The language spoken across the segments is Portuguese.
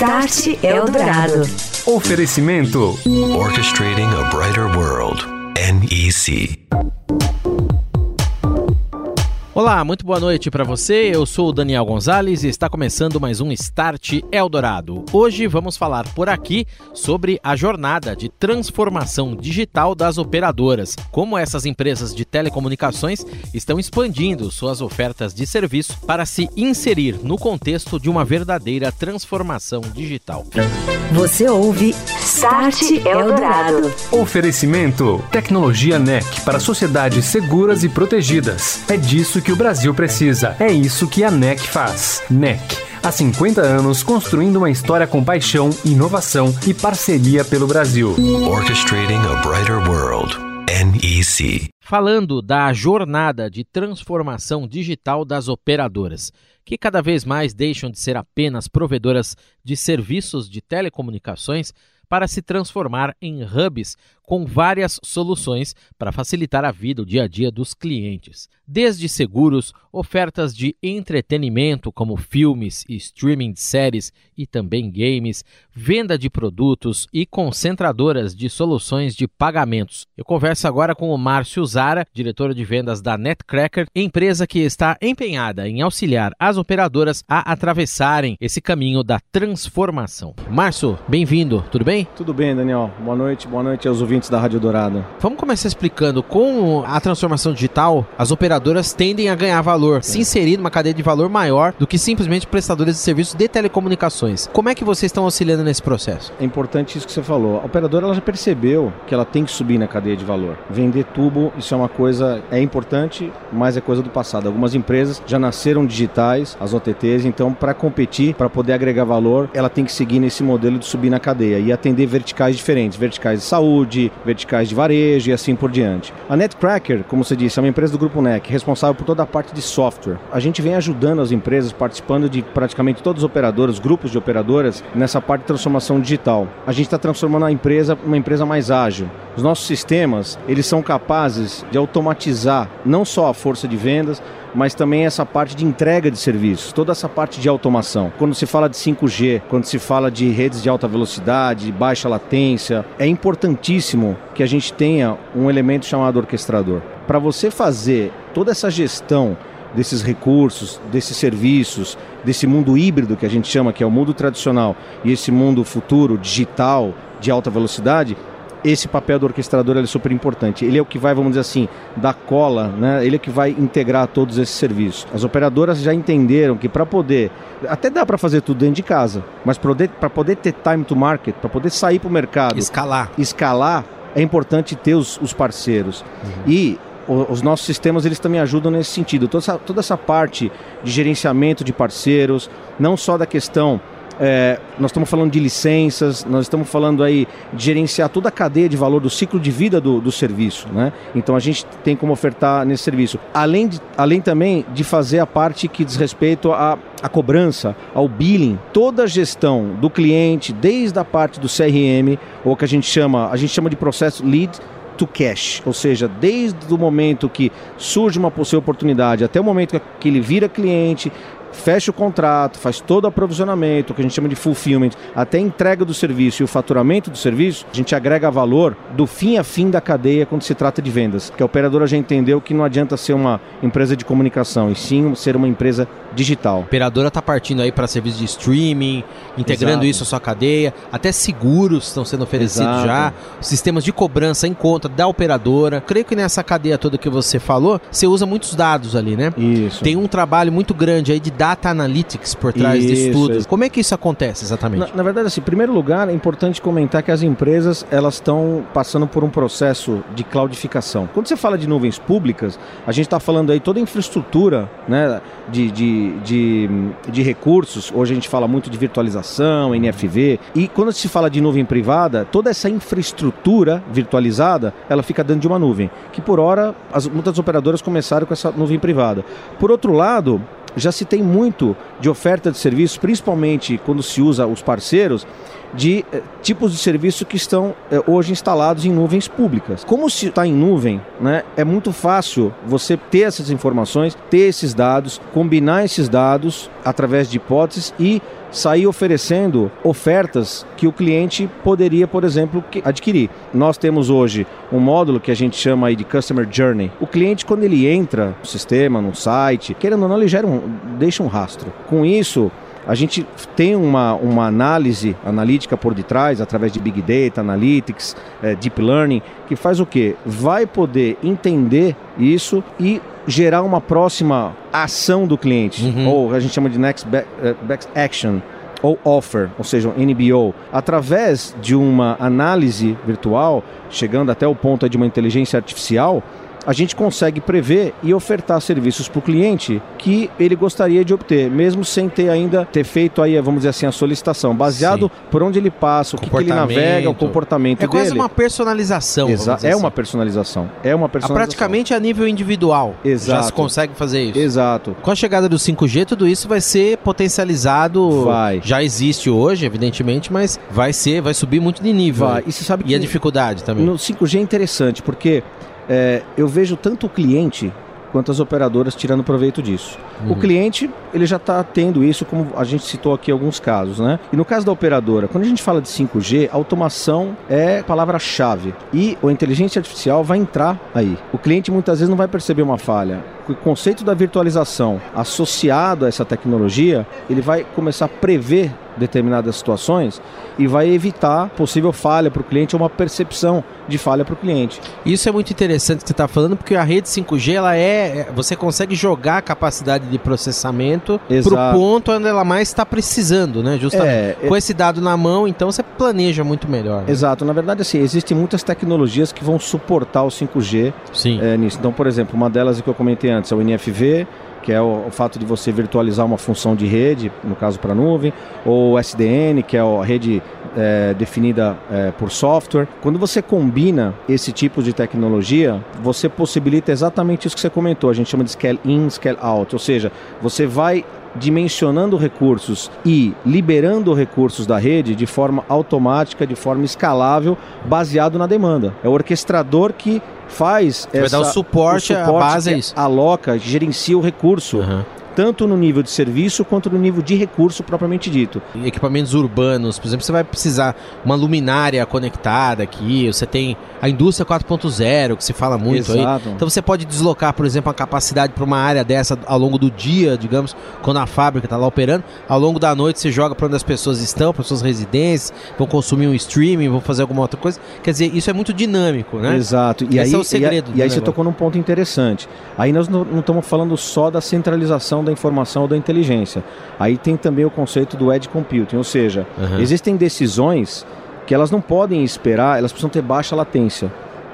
Start Eldorado. Oferecimento Orchestrating a Brighter World. NEC. Olá, muito boa noite para você. Eu sou o Daniel Gonzalez e está começando mais um Start Eldorado. Hoje vamos falar por aqui sobre a jornada de transformação digital das operadoras, como essas empresas de telecomunicações estão expandindo suas ofertas de serviço para se inserir no contexto de uma verdadeira transformação digital. Você ouve Start Eldorado. Oferecimento Tecnologia NEC para sociedades seguras e protegidas. É disso que o Brasil precisa. É isso que a NEC faz. NEC. Há 50 anos construindo uma história com paixão, inovação e parceria pelo Brasil. Orchestrating a Brighter World. NEC. Falando da jornada de transformação digital das operadoras, que cada vez mais deixam de ser apenas provedoras de serviços de telecomunicações para se transformar em hubs com várias soluções para facilitar a vida, o dia a dia dos clientes. Desde seguros, ofertas de entretenimento como filmes e streaming de séries e também games, venda de produtos e concentradoras de soluções de pagamentos. Eu converso agora com o Márcio Zara, diretor de vendas da Netcracker, empresa que está empenhada em auxiliar as operadoras a atravessarem esse caminho da transformação. Márcio, bem-vindo, tudo bem? Tudo bem, Daniel. Boa noite, boa noite aos ouvintes da Rádio Dourado. Vamos começar explicando com a transformação digital, as operadoras tendem a ganhar valor, se inserir numa cadeia de valor maior do que simplesmente prestadores de serviços de telecomunicações. Como é que vocês estão auxiliando nesse processo? É importante isso que você falou. A operadora ela já percebeu que ela tem que subir na cadeia de valor. Vender tubo, isso é uma coisa, é importante, mas é coisa do passado. Algumas empresas já nasceram digitais, as OTTs, então para competir, para poder agregar valor, ela tem que seguir nesse modelo de subir na cadeia e atender verticais diferentes, verticais de saúde, verticais de varejo e assim por diante. A Netcracker, como você disse, é uma empresa do grupo NEC, responsável por toda a parte de software. A gente vem ajudando as empresas, participando de praticamente todos os operadores, grupos de operadoras, nessa parte de transformação digital. A gente está transformando a empresa uma empresa mais ágil. Os nossos sistemas, eles são capazes de automatizar não só a força de vendas, mas também essa parte de entrega de serviços, toda essa parte de automação. Quando se fala de 5G, quando se fala de redes de alta velocidade, baixa latência, é importantíssimo que a gente tenha um elemento chamado orquestrador. Para você fazer toda essa gestão desses recursos, desses serviços, desse mundo híbrido que a gente chama, que é o mundo tradicional, e esse mundo futuro, digital, de alta velocidade, esse papel do orquestrador é super importante. Ele é o que vai, vamos dizer assim, dar cola, né? ele é o que vai integrar todos esses serviços. As operadoras já entenderam que para poder, até dá para fazer tudo dentro de casa, mas para poder, ter time to market, para poder sair para o mercado, escalar, escalar, é importante ter os, os parceiros. Uhum. E os nossos sistemas eles também ajudam nesse sentido. Toda essa, toda essa parte de gerenciamento de parceiros, não só da questão é, nós estamos falando de licenças, nós estamos falando aí de gerenciar toda a cadeia de valor do ciclo de vida do, do serviço. Né? Então a gente tem como ofertar nesse serviço. Além, de, além também de fazer a parte que diz respeito à, à cobrança, ao billing, toda a gestão do cliente, desde a parte do CRM, ou que a gente chama, a gente chama de processo lead to cash, ou seja, desde o momento que surge uma possível oportunidade até o momento que ele vira cliente, fecha o contrato, faz todo o aprovisionamento, o que a gente chama de fulfillment, até a entrega do serviço e o faturamento do serviço, a gente agrega valor do fim a fim da cadeia quando se trata de vendas. Que a operadora já entendeu que não adianta ser uma empresa de comunicação, e sim ser uma empresa digital. A operadora está partindo aí para serviços de streaming, integrando Exato. isso à sua cadeia, até seguros estão sendo oferecidos Exato. já, sistemas de cobrança em conta da operadora. Creio que nessa cadeia toda que você falou, você usa muitos dados ali, né? Isso. Tem um trabalho muito grande aí de data analytics por trás isso, disso tudo. Isso. Como é que isso acontece exatamente? Na, na, verdade, assim, em primeiro lugar, é importante comentar que as empresas elas estão passando por um processo de cloudificação. Quando você fala de nuvens públicas, a gente está falando aí toda a infraestrutura, né, de, de de, de, recursos, hoje a gente fala muito de virtualização, NFV, e quando se fala de nuvem privada, toda essa infraestrutura virtualizada, ela fica dentro de uma nuvem, que por hora as, muitas operadoras começaram com essa nuvem privada. Por outro lado, já se tem muito de oferta de serviços, principalmente quando se usa os parceiros, de eh, tipos de serviço que estão eh, hoje instalados em nuvens públicas. Como se está em nuvem, né, é muito fácil você ter essas informações, ter esses dados, combinar esses dados através de hipóteses e sair oferecendo ofertas que o cliente poderia, por exemplo, adquirir. Nós temos hoje um módulo que a gente chama aí de Customer Journey. O cliente, quando ele entra no sistema, no site, querendo ou não, ele gera um, deixa um rastro. Com isso, a gente tem uma, uma análise analítica por detrás, através de Big Data, Analytics, é, Deep Learning, que faz o quê? Vai poder entender isso e gerar uma próxima ação do cliente, uhum. ou a gente chama de Next Back, uh, back Action ou offer, ou seja, um NBO, através de uma análise virtual, chegando até o ponto de uma inteligência artificial, a gente consegue prever e ofertar serviços para o cliente que ele gostaria de obter, mesmo sem ter ainda ter feito aí, vamos dizer assim, a solicitação, baseado Sim. por onde ele passa, o que, que, ele navega, o comportamento é dele. É quase uma personalização. Exa é assim. uma personalização. É uma personalização. praticamente a nível individual. Exato. Já se consegue fazer isso. Exato. Com a chegada do 5G, tudo isso vai ser potencializado. Vai. Já existe hoje, evidentemente, mas vai ser, vai subir muito de nível. Vai. E, você sabe e a dificuldade também. No 5G é interessante, porque é, eu vejo tanto o cliente quanto as operadoras tirando proveito disso. Uhum. O cliente, ele já está tendo isso, como a gente citou aqui alguns casos, né? E no caso da operadora, quando a gente fala de 5G, automação é palavra-chave. E a inteligência artificial vai entrar aí. O cliente muitas vezes não vai perceber uma falha. O conceito da virtualização associado a essa tecnologia, ele vai começar a prever determinadas situações e vai evitar possível falha para o cliente ou uma percepção de falha para o cliente. Isso é muito interessante que você está falando, porque a rede 5G ela é, você consegue jogar a capacidade de processamento para o ponto onde ela mais está precisando, né? Justamente é, com é... esse dado na mão, então você planeja muito melhor. Né? Exato. Na verdade, assim, existem muitas tecnologias que vão suportar o 5G Sim. É, nisso. Então, por exemplo, uma delas que eu comentei antes é o NFV que é o, o, fato de você virtualizar uma função de rede, no caso para nuvem, ou SDN, que é a rede é, definida é, por software. Quando você combina esse tipo de tecnologia, você possibilita exatamente isso que você comentou, a gente chama de scale in, scale out, ou seja, você vai dimensionando recursos e liberando recursos da rede de forma automática, de forma escalável, baseado na demanda. É o orquestrador que faz Vai essa, dar o suporte, o suporte a base é isso. aloca, gerencia o recurso. Uhum tanto no nível de serviço quanto no nível de recurso propriamente dito. Equipamentos urbanos, por exemplo, você vai precisar uma luminária conectada aqui, você tem a indústria 4.0, que se fala muito Exato. aí. Então você pode deslocar, por exemplo, a capacidade para uma área dessa ao longo do dia, digamos, quando a fábrica está lá operando, ao longo da noite você joga para onde as pessoas estão, para suas residências, vão consumir um streaming, vão fazer alguma outra coisa. Quer dizer, isso é muito dinâmico, né? Exato. E Esse aí, é o segredo. E, e aí você tocou num ponto interessante. Aí nós não, não estamos falando só da centralização da informação ou da inteligência. Aí tem também o conceito do edge computing, ou seja, uhum. existem decisões que elas não podem esperar, elas precisam ter baixa latência.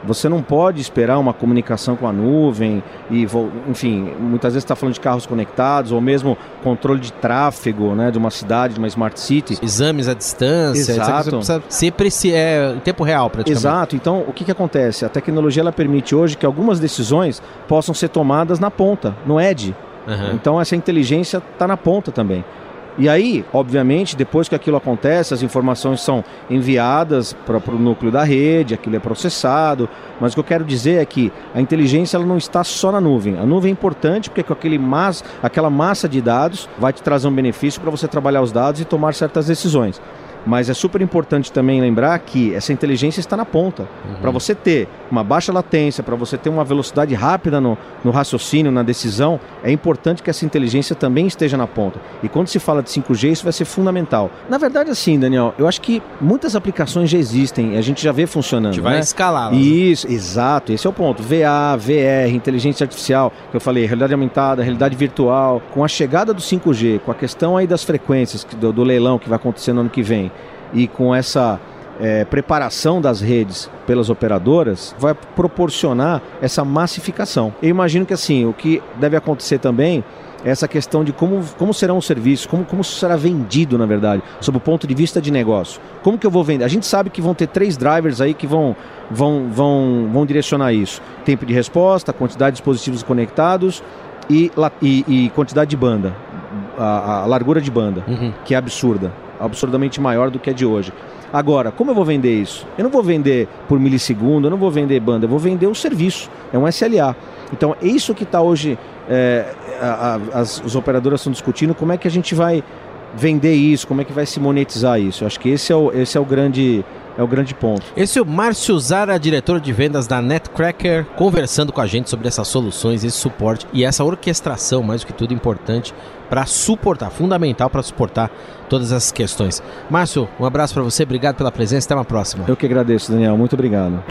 Você não pode esperar uma comunicação com a nuvem e, enfim, muitas vezes está falando de carros conectados ou mesmo controle de tráfego, né, de uma cidade, de uma smart city. Exames à distância. Exato. Sempre se é em tempo real, praticamente. Exato. Então, o que, que acontece? A tecnologia ela permite hoje que algumas decisões possam ser tomadas na ponta, no edge. Uhum. Então, essa inteligência está na ponta também. E aí, obviamente, depois que aquilo acontece, as informações são enviadas para o núcleo da rede, aquilo é processado. Mas o que eu quero dizer é que a inteligência ela não está só na nuvem. A nuvem é importante porque com aquele mas, aquela massa de dados vai te trazer um benefício para você trabalhar os dados e tomar certas decisões. Mas é super importante também lembrar que essa inteligência está na ponta. Uhum. Para você ter uma baixa latência, para você ter uma velocidade rápida no, no, raciocínio, na decisão, é importante que essa inteligência também esteja na ponta. E quando se fala de 5G, isso vai ser fundamental. Na verdade, assim, Daniel, eu acho que muitas aplicações já existem, a gente já vê funcionando. A gente vai né? escalar. Né? Isso, exato, esse é o ponto. VA, VR, inteligência artificial, que eu falei, realidade aumentada, realidade virtual. Com a chegada do 5G, com a questão aí das frequências do, do leilão que vai acontecer no ano que vem, e com essa é, preparação das redes pelas operadoras vai proporcionar essa massificação. Eu imagino que assim, o que deve acontecer também é essa questão de como, como serão os serviços, como, como será vendido, na verdade, sob o ponto de vista de negócio. Como que eu vou vender? A gente sabe que vão ter três drivers aí que vão, vão, vão, vão direcionar isso. Tempo de resposta, quantidade de dispositivos conectados e, e, e quantidade de banda, a, a largura de banda, uhum. que é absurda absurdamente maior do que é de hoje. Agora, como eu vou vender isso? Eu não vou vender por milissegundo, eu não vou vender banda, eu vou vender o serviço. É um SLA. Então, é isso que está hoje. É, a, a, as, os operadoras estão discutindo como é que a gente vai vender isso, como é que vai se monetizar isso. Eu acho que esse é o, esse é o grande é o grande ponto. Esse é o Márcio Zara, diretor de vendas da Netcracker, conversando com a gente sobre essas soluções, esse suporte e essa orquestração, mais do que tudo importante, para suportar, fundamental para suportar todas essas questões. Márcio, um abraço para você, obrigado pela presença, até uma próxima. Eu que agradeço, Daniel, muito obrigado.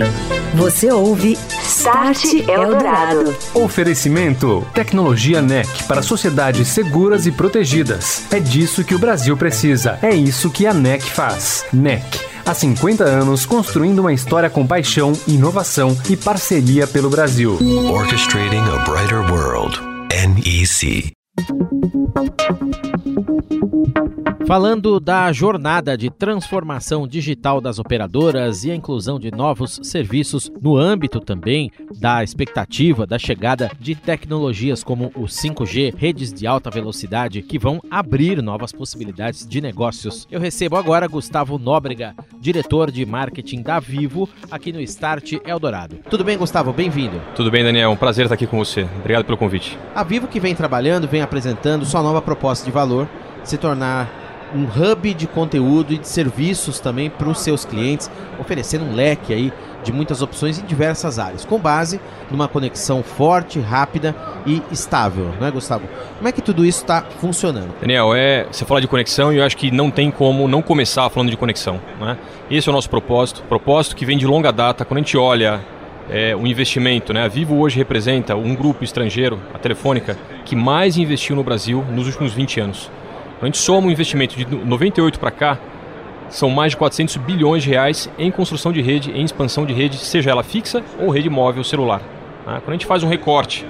Você ouve Start Eldorado. Oferecimento: Tecnologia NEC para sociedades seguras e protegidas. É disso que o Brasil precisa. É isso que a NEC faz. NEC Há 50 anos construindo uma história com paixão, inovação e parceria pelo Brasil. Orchestrating a Brighter World. NEC. Falando da jornada de transformação digital das operadoras e a inclusão de novos serviços no âmbito também da expectativa da chegada de tecnologias como o 5G, redes de alta velocidade que vão abrir novas possibilidades de negócios. Eu recebo agora Gustavo Nóbrega, diretor de marketing da Vivo, aqui no Start Eldorado. Tudo bem, Gustavo? Bem-vindo. Tudo bem, Daniel. Um prazer estar aqui com você. Obrigado pelo convite. A Vivo que vem trabalhando, vem apresentando sua nova proposta de valor, se tornar um hub de conteúdo e de serviços também para os seus clientes, oferecendo um leque aí de muitas opções em diversas áreas, com base numa conexão forte, rápida e estável, não é, Gustavo? Como é que tudo isso está funcionando? Daniel, é, você fala de conexão e eu acho que não tem como não começar falando de conexão. Né? Esse é o nosso propósito, propósito que vem de longa data. Quando a gente olha é, o investimento, né? a Vivo hoje representa um grupo estrangeiro, a Telefônica, que mais investiu no Brasil nos últimos 20 anos. A gente soma um investimento de 98 para cá, são mais de 400 bilhões de reais em construção de rede, em expansão de rede, seja ela fixa ou rede móvel celular. Né? Quando a gente faz um recorte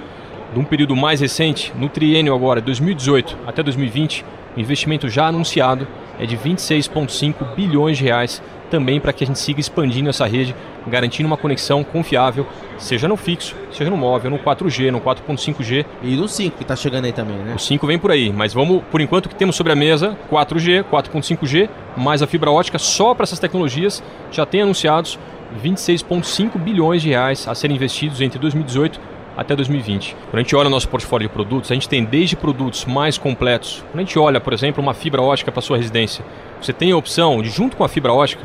de um período mais recente, no triênio agora, 2018 até 2020, o investimento já anunciado é de 26,5 bilhões de reais também para que a gente siga expandindo essa rede, garantindo uma conexão confiável, seja no fixo, seja no móvel, no 4G, no 4.5G. E no 5 que está chegando aí também, né? O 5 vem por aí, mas vamos, por enquanto, que temos sobre a mesa 4G, 4.5G, mais a fibra ótica, só para essas tecnologias já tem anunciados 26,5 bilhões de reais a serem investidos entre 2018 até 2020. Quando a gente olha o nosso portfólio de produtos, a gente tem desde produtos mais completos. Quando a gente olha, por exemplo, uma fibra ótica para sua residência, você tem a opção de, junto com a fibra ótica,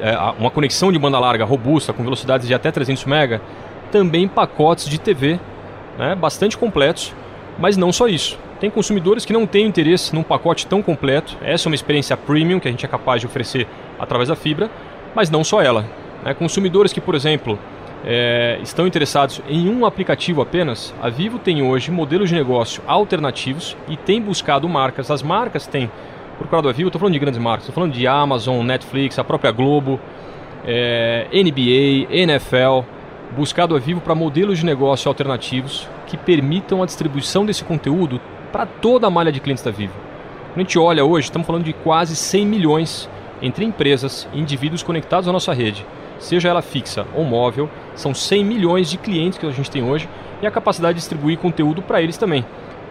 é, uma conexão de banda larga robusta com velocidades de até 300 MB, também pacotes de TV né, bastante completos, mas não só isso. Tem consumidores que não têm interesse num pacote tão completo. Essa é uma experiência premium que a gente é capaz de oferecer através da fibra, mas não só ela. Né? Consumidores que, por exemplo, é, estão interessados em um aplicativo apenas, a Vivo tem hoje modelos de negócio alternativos e tem buscado marcas. As marcas têm procurado a Vivo, estou falando de grandes marcas, estou falando de Amazon, Netflix, a própria Globo, é, NBA, NFL, buscado a Vivo para modelos de negócio alternativos que permitam a distribuição desse conteúdo para toda a malha de clientes da Vivo. Quando a gente olha hoje, estamos falando de quase 100 milhões entre empresas e indivíduos conectados à nossa rede, seja ela fixa ou móvel, são 100 milhões de clientes que a gente tem hoje e a capacidade de distribuir conteúdo para eles também.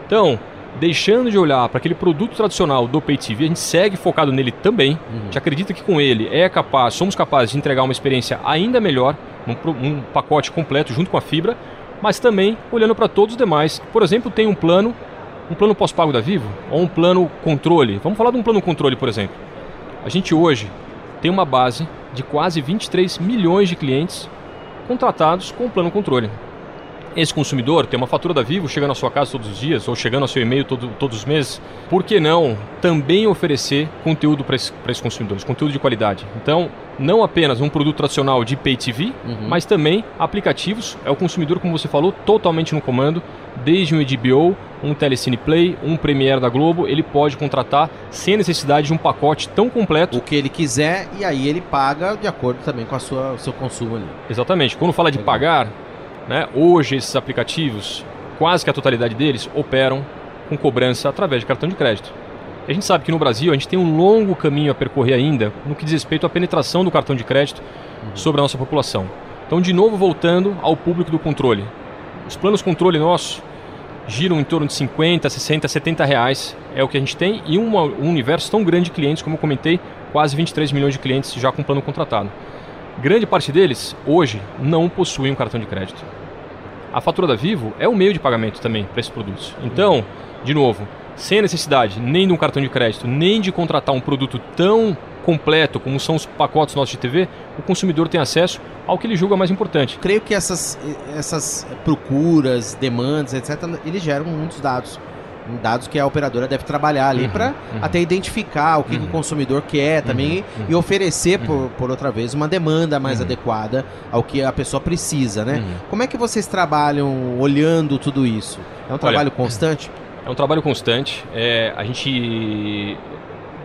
Então, deixando de olhar para aquele produto tradicional do Pay TV, a gente segue focado nele também. Uhum. A gente acredita que com ele é capaz, somos capazes de entregar uma experiência ainda melhor, um, um pacote completo junto com a fibra, mas também olhando para todos os demais. Por exemplo, tem um plano, um plano pós-pago da Vivo ou um plano controle. Vamos falar de um plano controle, por exemplo. A gente hoje tem uma base de quase 23 milhões de clientes contratados com o plano controle esse consumidor tem uma fatura da Vivo chegando à sua casa todos os dias ou chegando ao seu e-mail todo, todos os meses, por que não também oferecer conteúdo para esses, consumidores, conteúdo de qualidade? Então, não apenas um produto tradicional de Pay TV, uhum. mas também aplicativos. É o consumidor, como você falou, totalmente no comando, desde um HBO, um Telecine Play, um Premiere da Globo, ele pode contratar sem necessidade de um pacote tão completo. O que ele quiser e aí ele paga de acordo também com a sua, o seu consumo ali. Exatamente. Quando fala de Legal. pagar, né? Hoje, esses aplicativos, quase que a totalidade deles, operam com cobrança através de cartão de crédito. A gente sabe que no Brasil a gente tem um longo caminho a percorrer ainda no que diz respeito à penetração do cartão de crédito sobre a nossa população. Então, de novo, voltando ao público do controle. Os planos controle nossos, giram em torno de 50, 60, 70 reais é o que a gente tem e um universo tão grande de clientes, como eu comentei, quase 23 milhões de clientes já com plano contratado. Grande parte deles, hoje, não possuem um cartão de crédito. A fatura da Vivo é um meio de pagamento também para esses produtos. Então, de novo, sem a necessidade nem de um cartão de crédito, nem de contratar um produto tão completo como são os pacotes nossos de TV, o consumidor tem acesso ao que ele julga mais importante. Creio que essas, essas procuras, demandas, etc., eles geram muitos dados. Dados que a operadora deve trabalhar ali uhum, para uhum. até identificar o que, uhum. que, o consumidor quer também uhum. e oferecer, por, uhum. por outra vez, uma demanda mais uhum. adequada ao que a pessoa precisa, né? Como é que vocês trabalham olhando tudo isso? É um trabalho Olha, constante? É um trabalho constante. É, a gente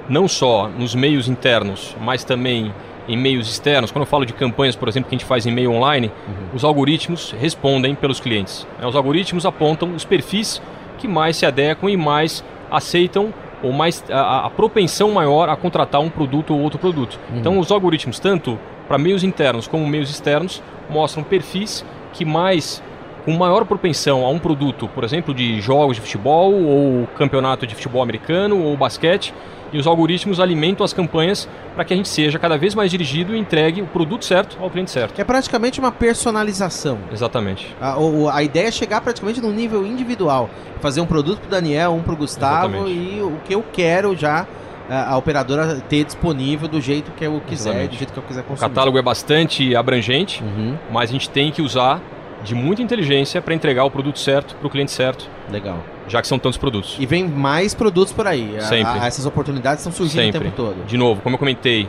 não só nos meios internos, mas também em meios externos. Quando eu falo de campanhas, por exemplo, que a gente faz em meio online, uhum. os algoritmos respondem pelos clientes. É, os algoritmos apontam os perfis que mais se adequam e mais aceitam ou mais a, a propensão maior a contratar um produto ou outro produto. Uhum. Então, os algoritmos, tanto para meios internos como meios externos, mostram perfis que mais com maior propensão a um produto, por exemplo, de jogos de futebol ou campeonato de futebol americano ou basquete, e os algoritmos alimentam as campanhas para que a gente seja cada vez mais dirigido e entregue o produto certo ao cliente certo. É praticamente uma personalização. Exatamente. A, a ideia é chegar praticamente no nível individual. Fazer um produto para o Daniel, um para o Gustavo Exatamente. e o que eu quero já a, a, operadora ter disponível do jeito que eu quiser, Exatamente. do jeito que eu quiser consumir. O catálogo é bastante abrangente, uhum. mas a gente tem que usar de muita inteligência para entregar o produto certo para o cliente certo. Legal. Já que são tantos produtos. E vem mais produtos por aí. Sempre. A, a, essas oportunidades estão surgindo Sempre. o tempo todo. De novo, como eu comentei,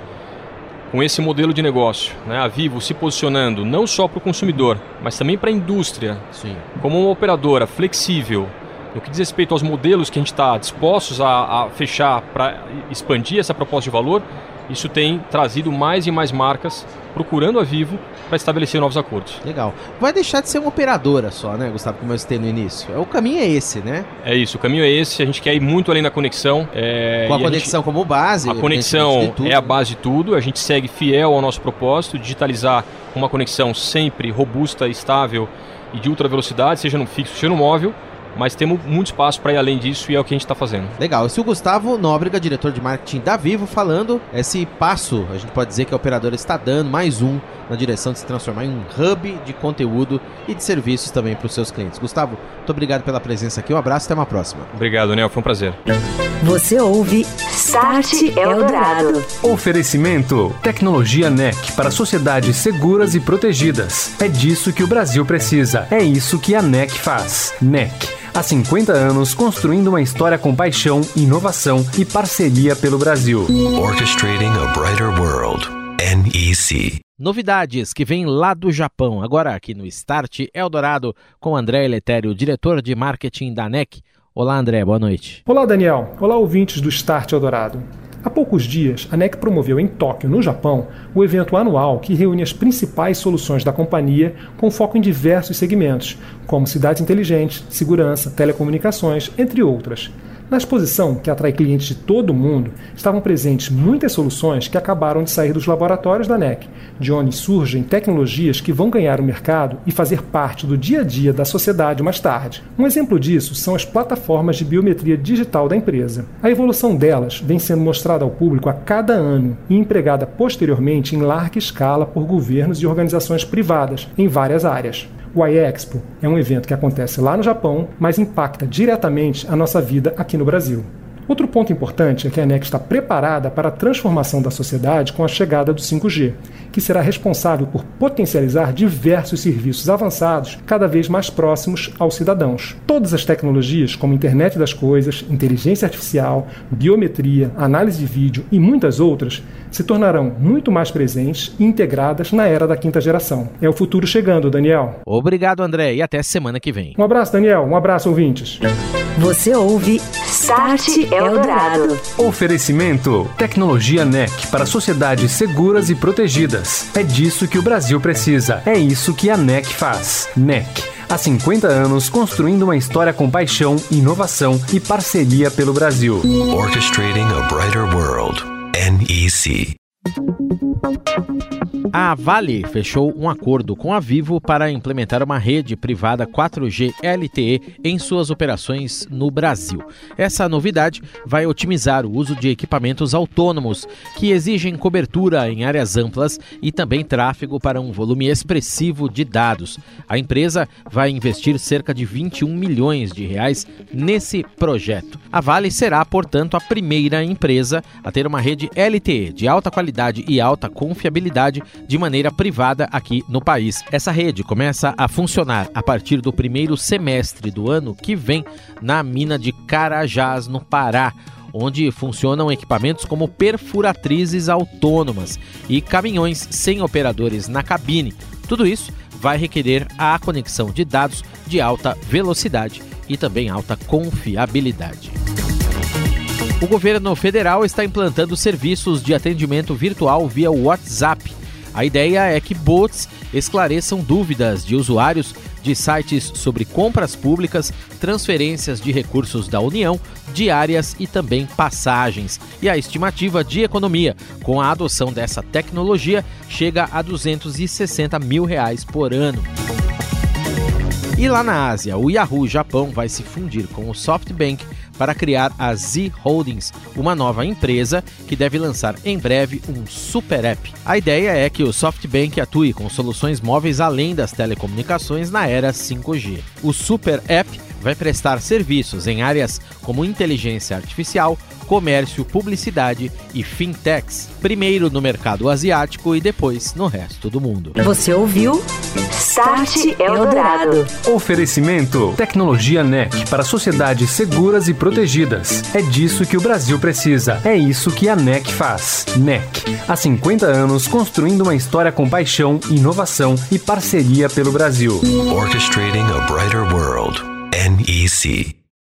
com esse modelo de negócio, né, a Vivo se posicionando não só para o consumidor, mas também para a indústria, Sim. como uma operadora flexível, no que diz respeito aos modelos que a gente está dispostos a, a fechar para expandir essa proposta de valor, isso tem trazido mais e mais marcas procurando a Vivo para estabelecer novos acordos. Legal. Vai deixar de ser uma operadora só, né, Gustavo, como eu citei no início. O caminho é esse, né? É isso, o caminho é esse. A gente quer ir muito além da conexão. É, Com a conexão a gente, como base. A conexão é a base de tudo. A gente segue fiel ao nosso propósito, digitalizar uma conexão sempre robusta, estável e de ultra velocidade, seja no fixo, seja no móvel mas temos muito espaço para ir além disso e é o que a gente está fazendo. Legal. Esse é o Gustavo Nóbrega, diretor de marketing da Vivo, falando esse passo, a gente pode dizer que a operadora está dando mais um na direção de se transformar em um hub de conteúdo e de serviços também para os seus clientes. Gustavo, muito obrigado pela presença aqui, um abraço e até uma próxima. Obrigado, Daniel, foi um prazer. Você ouve Start Eldorado. Oferecimento: Tecnologia NEC para sociedades seguras e protegidas. É disso que o Brasil precisa. É isso que a NEC faz. NEC Há 50 anos, construindo uma história com paixão, inovação e parceria pelo Brasil. Orchestrating a Brighter World. NEC. Novidades que vêm lá do Japão, agora aqui no Start Eldorado, com André Eletério, diretor de marketing da NEC. Olá, André, boa noite. Olá, Daniel. Olá, ouvintes do Start Eldorado. Há poucos dias, a NEC promoveu em Tóquio, no Japão, o evento anual que reúne as principais soluções da companhia com foco em diversos segmentos, como cidades inteligentes, segurança, telecomunicações, entre outras. Na exposição, que atrai clientes de todo o mundo, estavam presentes muitas soluções que acabaram de sair dos laboratórios da NEC, de onde surgem tecnologias que vão ganhar o mercado e fazer parte do dia a dia da sociedade mais tarde. Um exemplo disso são as plataformas de biometria digital da empresa. A evolução delas vem sendo mostrada ao público a cada ano e empregada posteriormente em larga escala por governos e organizações privadas em várias áreas. O iExpo é um evento que acontece lá no Japão, mas impacta diretamente a nossa vida aqui no Brasil. Outro ponto importante é que a ANEC está preparada para a transformação da sociedade com a chegada do 5G, que será responsável por potencializar diversos serviços avançados cada vez mais próximos aos cidadãos. Todas as tecnologias, como internet das coisas, inteligência artificial, biometria, análise de vídeo e muitas outras, se tornarão muito mais presentes e integradas na era da quinta geração. É o futuro chegando, Daniel. Obrigado, André, e até semana que vem. Um abraço, Daniel. Um abraço, ouvintes. Você ouve Start Eldorado. Oferecimento: Tecnologia NEC para sociedades seguras e protegidas. É disso que o Brasil precisa. É isso que a NEC faz. NEC. Há 50 anos construindo uma história com paixão, inovação e parceria pelo Brasil. Orchestrating a Brighter World. NEC. A Vale fechou um acordo com a Vivo para implementar uma rede privada 4G LTE em suas operações no Brasil. Essa novidade vai otimizar o uso de equipamentos autônomos que exigem cobertura em áreas amplas e também tráfego para um volume expressivo de dados. A empresa vai investir cerca de 21 milhões de reais nesse projeto. A Vale será, portanto, a primeira empresa a ter uma rede LTE de alta qualidade e alta confiabilidade de maneira privada aqui no país. Essa rede começa a funcionar a partir do primeiro semestre do ano que vem na mina de Carajás, no Pará onde funcionam equipamentos como perfuratrizes autônomas e caminhões sem operadores na cabine. Tudo isso vai requerer a conexão de dados de alta velocidade e também alta confiabilidade. O governo federal está implantando serviços de atendimento virtual via WhatsApp a ideia é que bots esclareçam dúvidas de usuários de sites sobre compras públicas, transferências de recursos da União, diárias e também passagens. E a estimativa de economia com a adoção dessa tecnologia chega a 260 mil reais por ano. E lá na Ásia, o Yahoo Japão vai se fundir com o SoftBank para criar a Z Holdings, uma nova empresa que deve lançar em breve um super app. A ideia é que o SoftBank atue com soluções móveis além das telecomunicações na era 5G. O super app vai prestar serviços em áreas como inteligência artificial, comércio, publicidade e fintechs, primeiro no mercado asiático e depois no resto do mundo. Você ouviu? Start Eldorado. Oferecimento: Tecnologia NEC para sociedades seguras e protegidas. É disso que o Brasil precisa. É isso que a NEC faz. NEC, há 50 anos construindo uma história com paixão, inovação e parceria pelo Brasil. Orchestrating a brighter world. NEC.